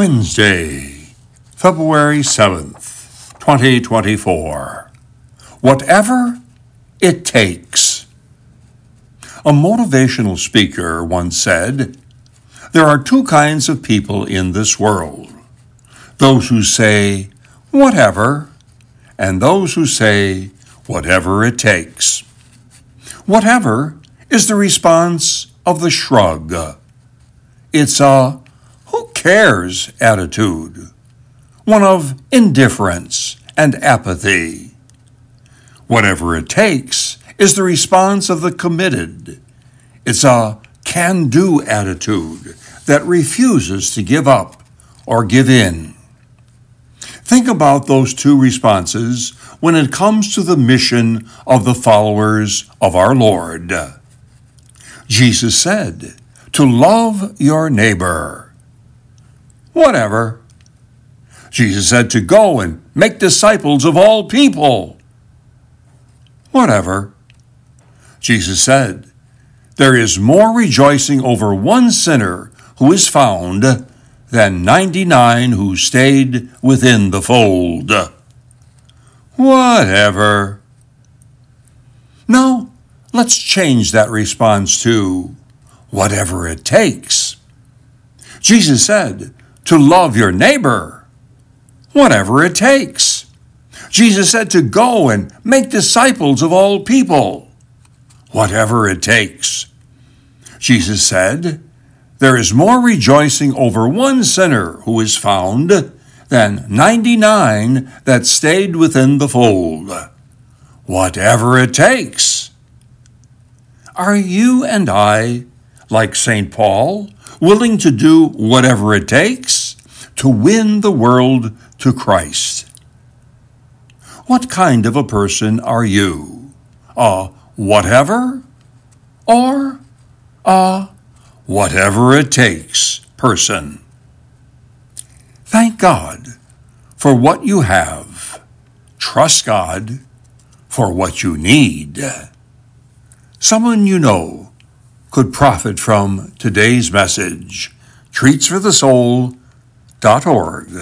Wednesday, February 7th, 2024. Whatever it takes. A motivational speaker once said, There are two kinds of people in this world those who say, whatever, and those who say, whatever it takes. Whatever is the response of the shrug. It's a cares attitude, one of indifference and apathy. Whatever it takes is the response of the committed. It's a can do attitude that refuses to give up or give in. Think about those two responses when it comes to the mission of the followers of our Lord. Jesus said, to love your neighbor. Whatever. Jesus said to go and make disciples of all people. Whatever. Jesus said, There is more rejoicing over one sinner who is found than 99 who stayed within the fold. Whatever. Now, let's change that response to whatever it takes. Jesus said to love your neighbor, whatever it takes. Jesus said to go and make disciples of all people, whatever it takes. Jesus said there is more rejoicing over one sinner who is found than 99 that stayed within the fold. Whatever it takes. Are you and I, like St. Paul, willing to do whatever it takes to win the world to Christ? What kind of a person are you? A whatever? Or a whatever it takes person. Thank God for what you have. Trust God for what you need. Someone you know could profit from today's message. Treatsforthesoul.org.